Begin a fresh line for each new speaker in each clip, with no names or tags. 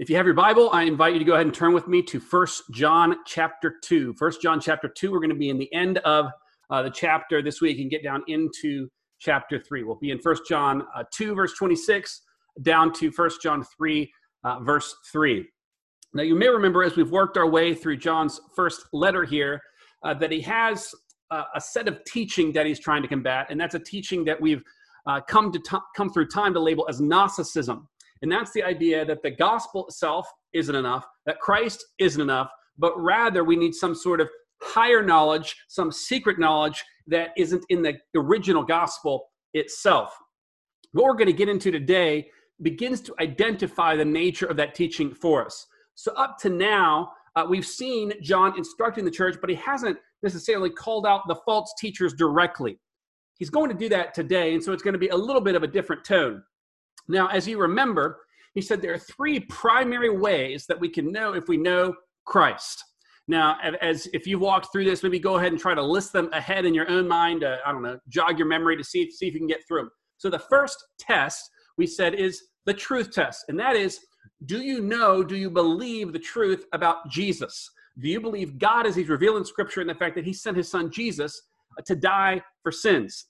If you have your Bible, I invite you to go ahead and turn with me to First John chapter 2. First John chapter 2, we're going to be in the end of uh, the chapter this week and get down into chapter 3. We'll be in First John uh, 2, verse 26, down to First John 3, uh, verse 3. Now, you may remember as we've worked our way through John's first letter here uh, that he has uh, a set of teaching that he's trying to combat, and that's a teaching that we've uh, come to t- come through time to label as Gnosticism. And that's the idea that the gospel itself isn't enough, that Christ isn't enough, but rather we need some sort of higher knowledge, some secret knowledge that isn't in the original gospel itself. What we're going to get into today begins to identify the nature of that teaching for us. So, up to now, uh, we've seen John instructing the church, but he hasn't necessarily called out the false teachers directly. He's going to do that today, and so it's going to be a little bit of a different tone. Now, as you remember, he said there are three primary ways that we can know if we know Christ. Now, as if you've walked through this, maybe go ahead and try to list them ahead in your own mind. Uh, I don't know, jog your memory to see, see if you can get through them. So the first test we said is the truth test, and that is, do you know, do you believe the truth about Jesus? Do you believe God as He's revealed in Scripture and the fact that He sent His Son Jesus to die for sins?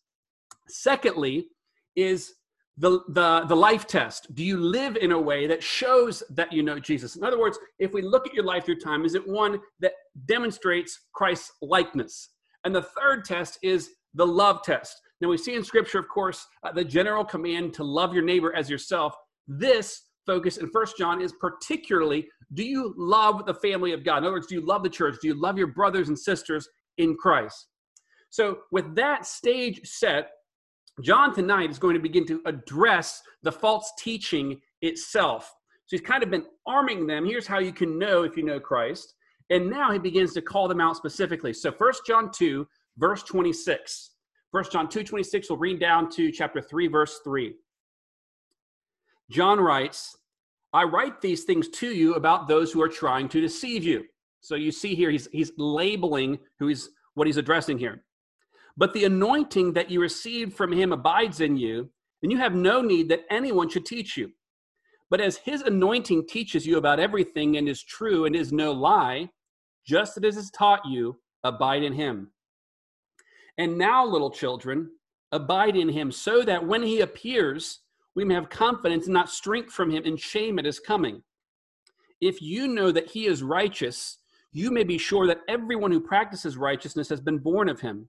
Secondly, is the, the, the life test. Do you live in a way that shows that you know Jesus? In other words, if we look at your life through time, is it one that demonstrates Christ's likeness? And the third test is the love test. Now, we see in Scripture, of course, uh, the general command to love your neighbor as yourself. This focus in First John is particularly do you love the family of God? In other words, do you love the church? Do you love your brothers and sisters in Christ? So, with that stage set, John tonight is going to begin to address the false teaching itself. So he's kind of been arming them. Here's how you can know if you know Christ. And now he begins to call them out specifically. So First John 2, verse 26. First John 2, 26, we'll read down to chapter 3, verse 3. John writes, I write these things to you about those who are trying to deceive you. So you see here, he's, he's labeling who he's, what he's addressing here. But the anointing that you received from him abides in you, and you have no need that anyone should teach you. But as his anointing teaches you about everything and is true and is no lie, just as it has taught you, abide in him. And now, little children, abide in him, so that when he appears, we may have confidence and not shrink from him in shame at his coming. If you know that he is righteous, you may be sure that everyone who practices righteousness has been born of him.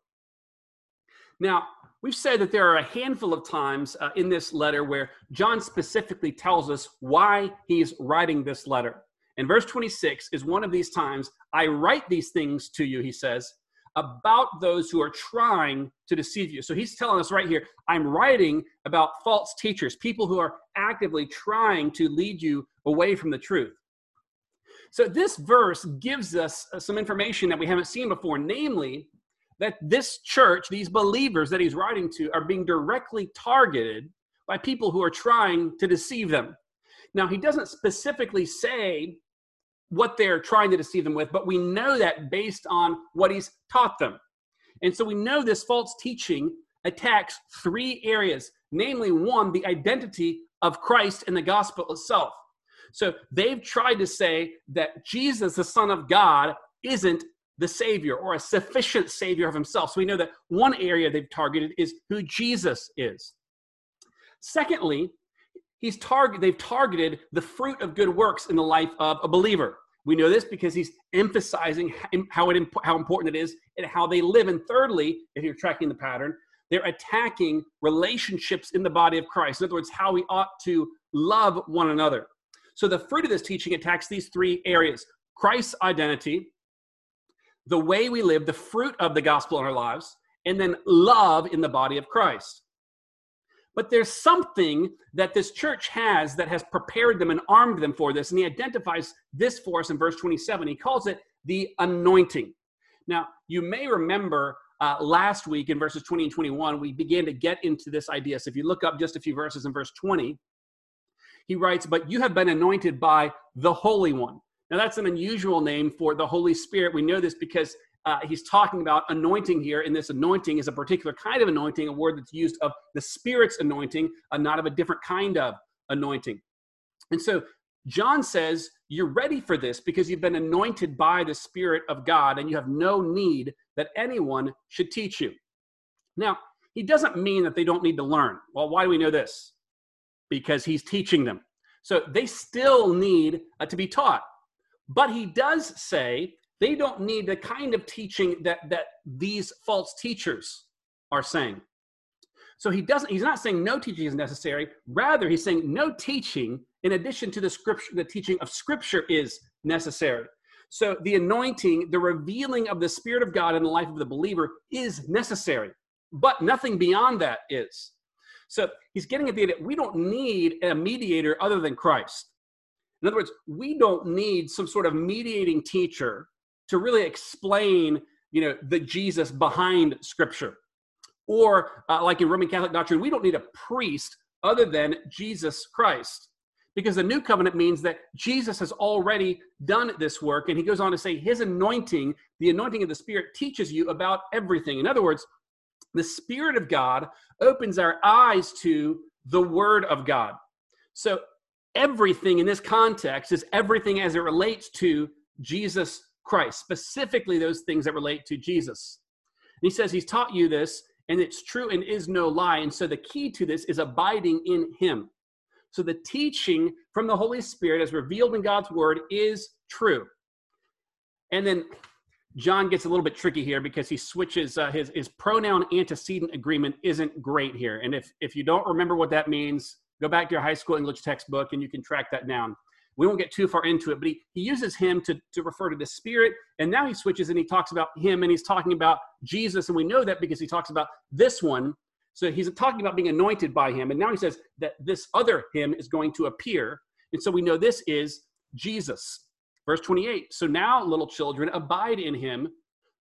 Now, We've said that there are a handful of times uh, in this letter where John specifically tells us why he's writing this letter. And verse 26 is one of these times. I write these things to you, he says, about those who are trying to deceive you. So he's telling us right here I'm writing about false teachers, people who are actively trying to lead you away from the truth. So this verse gives us uh, some information that we haven't seen before, namely, that this church, these believers that he's writing to, are being directly targeted by people who are trying to deceive them. Now, he doesn't specifically say what they're trying to deceive them with, but we know that based on what he's taught them. And so we know this false teaching attacks three areas namely, one, the identity of Christ in the gospel itself. So they've tried to say that Jesus, the Son of God, isn't the Savior or a sufficient Savior of himself. So we know that one area they've targeted is who Jesus is. Secondly, he's target, they've targeted the fruit of good works in the life of a believer. We know this because he's emphasizing how, it, how important it is and how they live. And thirdly, if you're tracking the pattern, they're attacking relationships in the body of Christ. In other words, how we ought to love one another. So the fruit of this teaching attacks these three areas Christ's identity, the way we live, the fruit of the gospel in our lives, and then love in the body of Christ. But there's something that this church has that has prepared them and armed them for this. And he identifies this for us in verse 27. He calls it the anointing. Now, you may remember uh, last week in verses 20 and 21, we began to get into this idea. So if you look up just a few verses in verse 20, he writes, But you have been anointed by the Holy One. Now, that's an unusual name for the Holy Spirit. We know this because uh, he's talking about anointing here, and this anointing is a particular kind of anointing, a word that's used of the Spirit's anointing, uh, not of a different kind of anointing. And so John says, You're ready for this because you've been anointed by the Spirit of God, and you have no need that anyone should teach you. Now, he doesn't mean that they don't need to learn. Well, why do we know this? Because he's teaching them. So they still need uh, to be taught. But he does say they don't need the kind of teaching that, that these false teachers are saying. So he doesn't, he's not saying no teaching is necessary. Rather, he's saying no teaching in addition to the scripture, the teaching of scripture is necessary. So the anointing, the revealing of the Spirit of God in the life of the believer is necessary, but nothing beyond that is. So he's getting at the idea we don't need a mediator other than Christ. In other words, we don't need some sort of mediating teacher to really explain, you know, the Jesus behind Scripture. Or uh, like in Roman Catholic doctrine, we don't need a priest other than Jesus Christ. Because the new covenant means that Jesus has already done this work. And he goes on to say, his anointing, the anointing of the Spirit, teaches you about everything. In other words, the Spirit of God opens our eyes to the Word of God. So everything in this context is everything as it relates to Jesus Christ, specifically those things that relate to Jesus. And he says he's taught you this, and it's true and is no lie. And so the key to this is abiding in him. So the teaching from the Holy Spirit as revealed in God's word is true. And then John gets a little bit tricky here because he switches uh, his, his pronoun antecedent agreement isn't great here. And if, if you don't remember what that means, Go back to your high school English textbook and you can track that down. We won't get too far into it, but he, he uses him to, to refer to the Spirit. And now he switches and he talks about him and he's talking about Jesus. And we know that because he talks about this one. So he's talking about being anointed by him. And now he says that this other him is going to appear. And so we know this is Jesus. Verse 28 So now, little children, abide in him,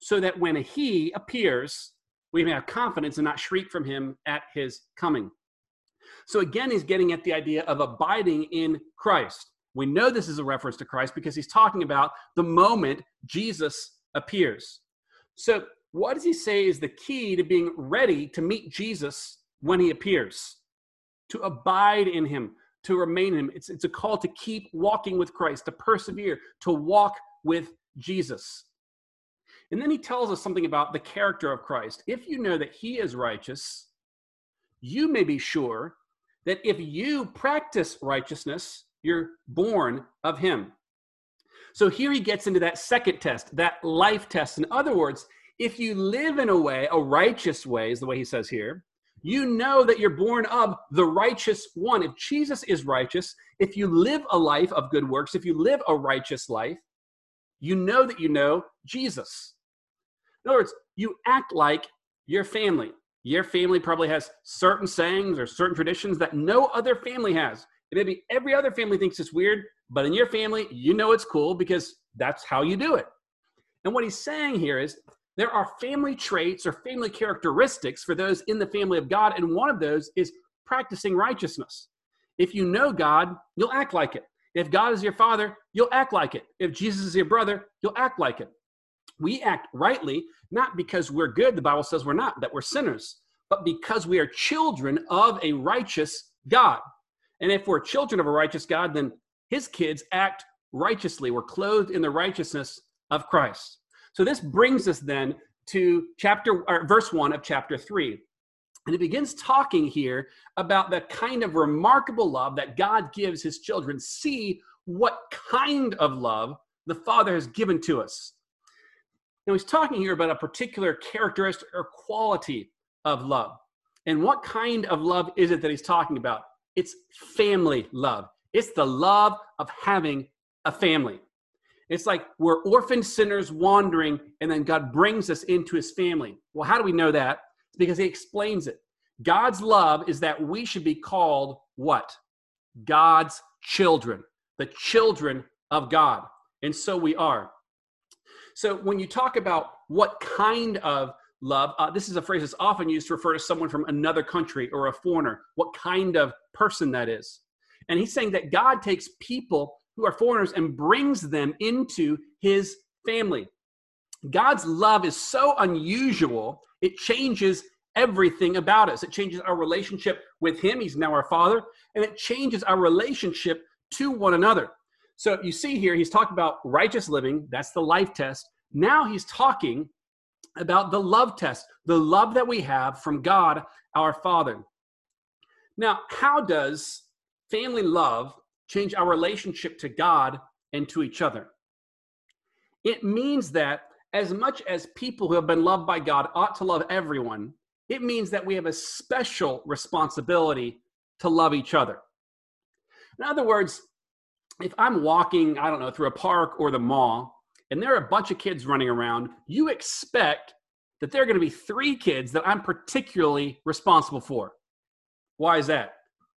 so that when he appears, we may have confidence and not shriek from him at his coming. So again, he's getting at the idea of abiding in Christ. We know this is a reference to Christ because he's talking about the moment Jesus appears. So, what does he say is the key to being ready to meet Jesus when he appears? To abide in him, to remain in him. It's, it's a call to keep walking with Christ, to persevere, to walk with Jesus. And then he tells us something about the character of Christ. If you know that he is righteous, you may be sure that if you practice righteousness, you're born of him. So here he gets into that second test, that life test. In other words, if you live in a way, a righteous way, is the way he says here, you know that you're born of the righteous one. If Jesus is righteous, if you live a life of good works, if you live a righteous life, you know that you know Jesus. In other words, you act like your family. Your family probably has certain sayings or certain traditions that no other family has. And maybe every other family thinks it's weird, but in your family, you know it's cool because that's how you do it. And what he's saying here is there are family traits or family characteristics for those in the family of God, and one of those is practicing righteousness. If you know God, you'll act like it. If God is your father, you'll act like it. If Jesus is your brother, you'll act like it. We act rightly, not because we're good, the Bible says we're not, that we're sinners, but because we are children of a righteous God. And if we're children of a righteous God, then his kids act righteously. We're clothed in the righteousness of Christ. So this brings us then to chapter or verse 1 of chapter 3. And it begins talking here about the kind of remarkable love that God gives his children. See what kind of love the Father has given to us. Now, he's talking here about a particular characteristic or quality of love. And what kind of love is it that he's talking about? It's family love. It's the love of having a family. It's like we're orphan sinners wandering, and then God brings us into his family. Well, how do we know that? It's because he explains it. God's love is that we should be called what? God's children, the children of God. And so we are. So when you talk about what kind of love, uh, this is a phrase that's often used to refer to someone from another country or a foreigner, what kind of person that is. And he's saying that God takes people who are foreigners and brings them into his family. God's love is so unusual, it changes everything about us. It changes our relationship with him. He's now our father, and it changes our relationship to one another. So you see here, he's talking about righteous living. That's the life test. Now he's talking about the love test, the love that we have from God, our Father. Now, how does family love change our relationship to God and to each other? It means that as much as people who have been loved by God ought to love everyone, it means that we have a special responsibility to love each other. In other words, if I'm walking, I don't know, through a park or the mall, and there are a bunch of kids running around, you expect that there are going to be three kids that I'm particularly responsible for. Why is that?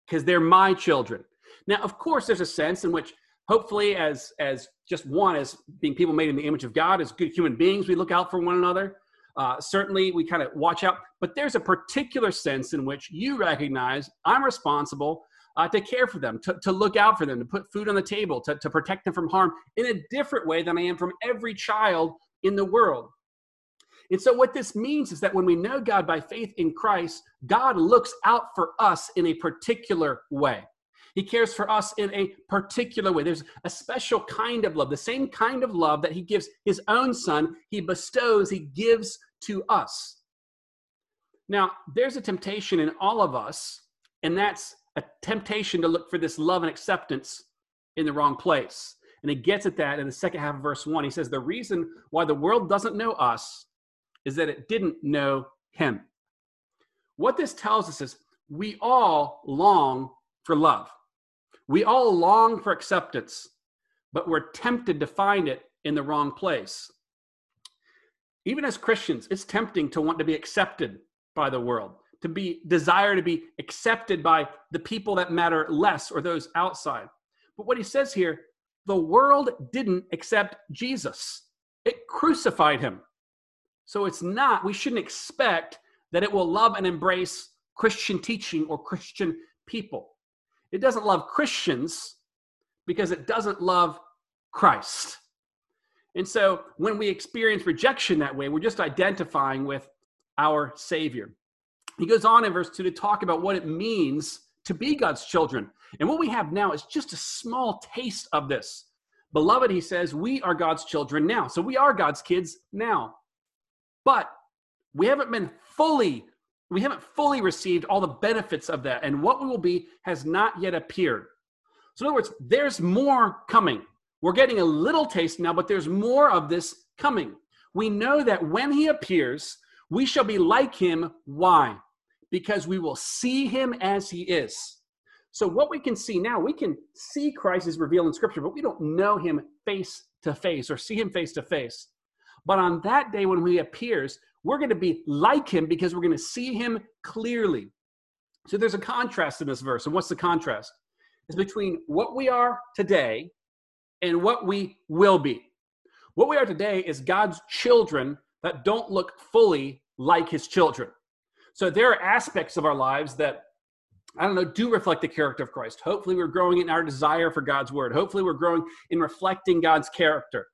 Because they're my children. Now, of course, there's a sense in which hopefully as as just one as being people made in the image of god as good human beings we look out for one another uh, certainly we kind of watch out but there's a particular sense in which you recognize i'm responsible uh, to care for them, to, to look out for them, to put food on the table, to, to protect them from harm in a different way than I am from every child in the world. And so, what this means is that when we know God by faith in Christ, God looks out for us in a particular way. He cares for us in a particular way. There's a special kind of love, the same kind of love that He gives His own Son, He bestows, He gives to us. Now, there's a temptation in all of us, and that's a temptation to look for this love and acceptance in the wrong place. And he gets at that in the second half of verse one. He says, The reason why the world doesn't know us is that it didn't know him. What this tells us is we all long for love. We all long for acceptance, but we're tempted to find it in the wrong place. Even as Christians, it's tempting to want to be accepted by the world to be desire to be accepted by the people that matter less or those outside. But what he says here, the world didn't accept Jesus. It crucified him. So it's not, we shouldn't expect that it will love and embrace Christian teaching or Christian people. It doesn't love Christians because it doesn't love Christ. And so when we experience rejection that way, we're just identifying with our Savior. He goes on in verse 2 to talk about what it means to be God's children. And what we have now is just a small taste of this. Beloved, he says, we are God's children now. So we are God's kids now. But we haven't been fully, we haven't fully received all the benefits of that. And what we will be has not yet appeared. So, in other words, there's more coming. We're getting a little taste now, but there's more of this coming. We know that when he appears, we shall be like him. Why? Because we will see him as he is. So, what we can see now, we can see Christ as revealed in Scripture, but we don't know him face to face or see him face to face. But on that day when he appears, we're going to be like him because we're going to see him clearly. So, there's a contrast in this verse. And what's the contrast? It's between what we are today and what we will be. What we are today is God's children that don't look fully like his children. So there are aspects of our lives that I don't know, do reflect the character of Christ. Hopefully, we're growing in our desire for God's word. Hopefully, we're growing in reflecting God's character.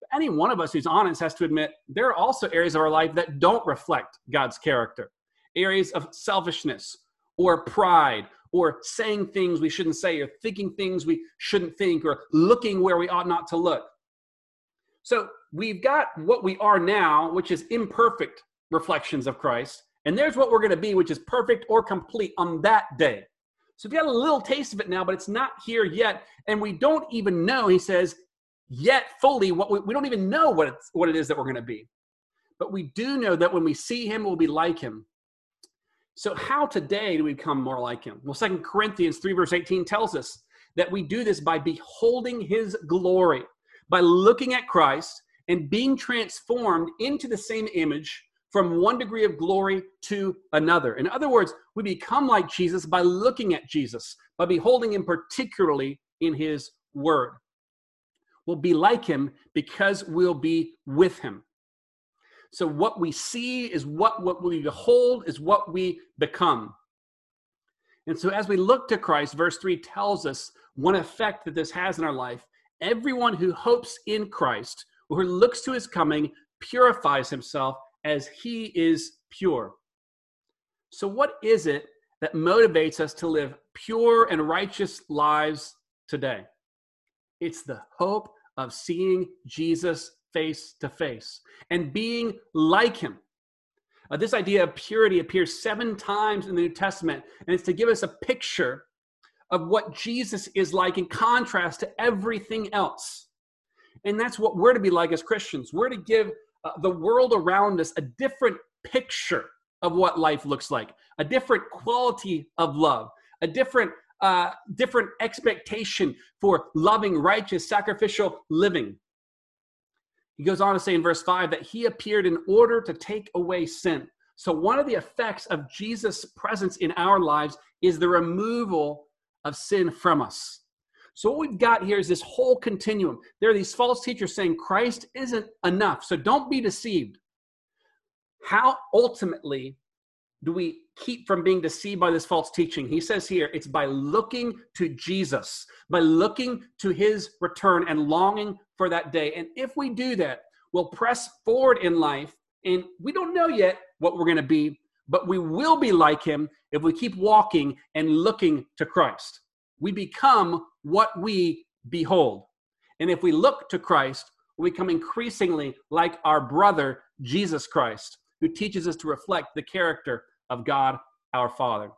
But any one of us who's honest has to admit there are also areas of our life that don't reflect God's character areas of selfishness or pride or saying things we shouldn't say or thinking things we shouldn't think or looking where we ought not to look. So we've got what we are now, which is imperfect reflections of Christ. And there's what we're going to be, which is perfect or complete on that day. So we've got a little taste of it now, but it's not here yet. And we don't even know, he says, yet fully what we, we don't even know what, it's, what it is that we're going to be. But we do know that when we see him, we'll be like him. So how today do we become more like him? Well, Second Corinthians 3, verse 18 tells us that we do this by beholding his glory, by looking at Christ and being transformed into the same image from one degree of glory to another. In other words, we become like Jesus by looking at Jesus, by beholding him particularly in his word. We'll be like him because we'll be with him. So what we see is what, what we behold is what we become. And so as we look to Christ, verse 3 tells us one effect that this has in our life. Everyone who hopes in Christ, or who looks to his coming, purifies himself as he is pure. So, what is it that motivates us to live pure and righteous lives today? It's the hope of seeing Jesus face to face and being like him. Uh, this idea of purity appears seven times in the New Testament, and it's to give us a picture of what Jesus is like in contrast to everything else. And that's what we're to be like as Christians. We're to give uh, the world around us a different picture of what life looks like, a different quality of love, a different uh, different expectation for loving, righteous, sacrificial living. He goes on to say in verse 5 that he appeared in order to take away sin. So, one of the effects of Jesus' presence in our lives is the removal of sin from us. So, what we've got here is this whole continuum. There are these false teachers saying Christ isn't enough. So, don't be deceived. How ultimately do we keep from being deceived by this false teaching? He says here it's by looking to Jesus, by looking to his return and longing for that day. And if we do that, we'll press forward in life. And we don't know yet what we're going to be, but we will be like him if we keep walking and looking to Christ. We become what we behold. And if we look to Christ, we become increasingly like our brother, Jesus Christ, who teaches us to reflect the character of God our Father.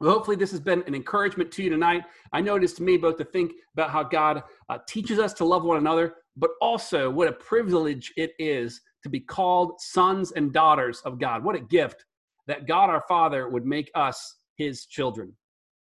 Well, hopefully, this has been an encouragement to you tonight. I know it is to me both to think about how God uh, teaches us to love one another, but also what a privilege it is to be called sons and daughters of God. What a gift that God our Father would make us his children.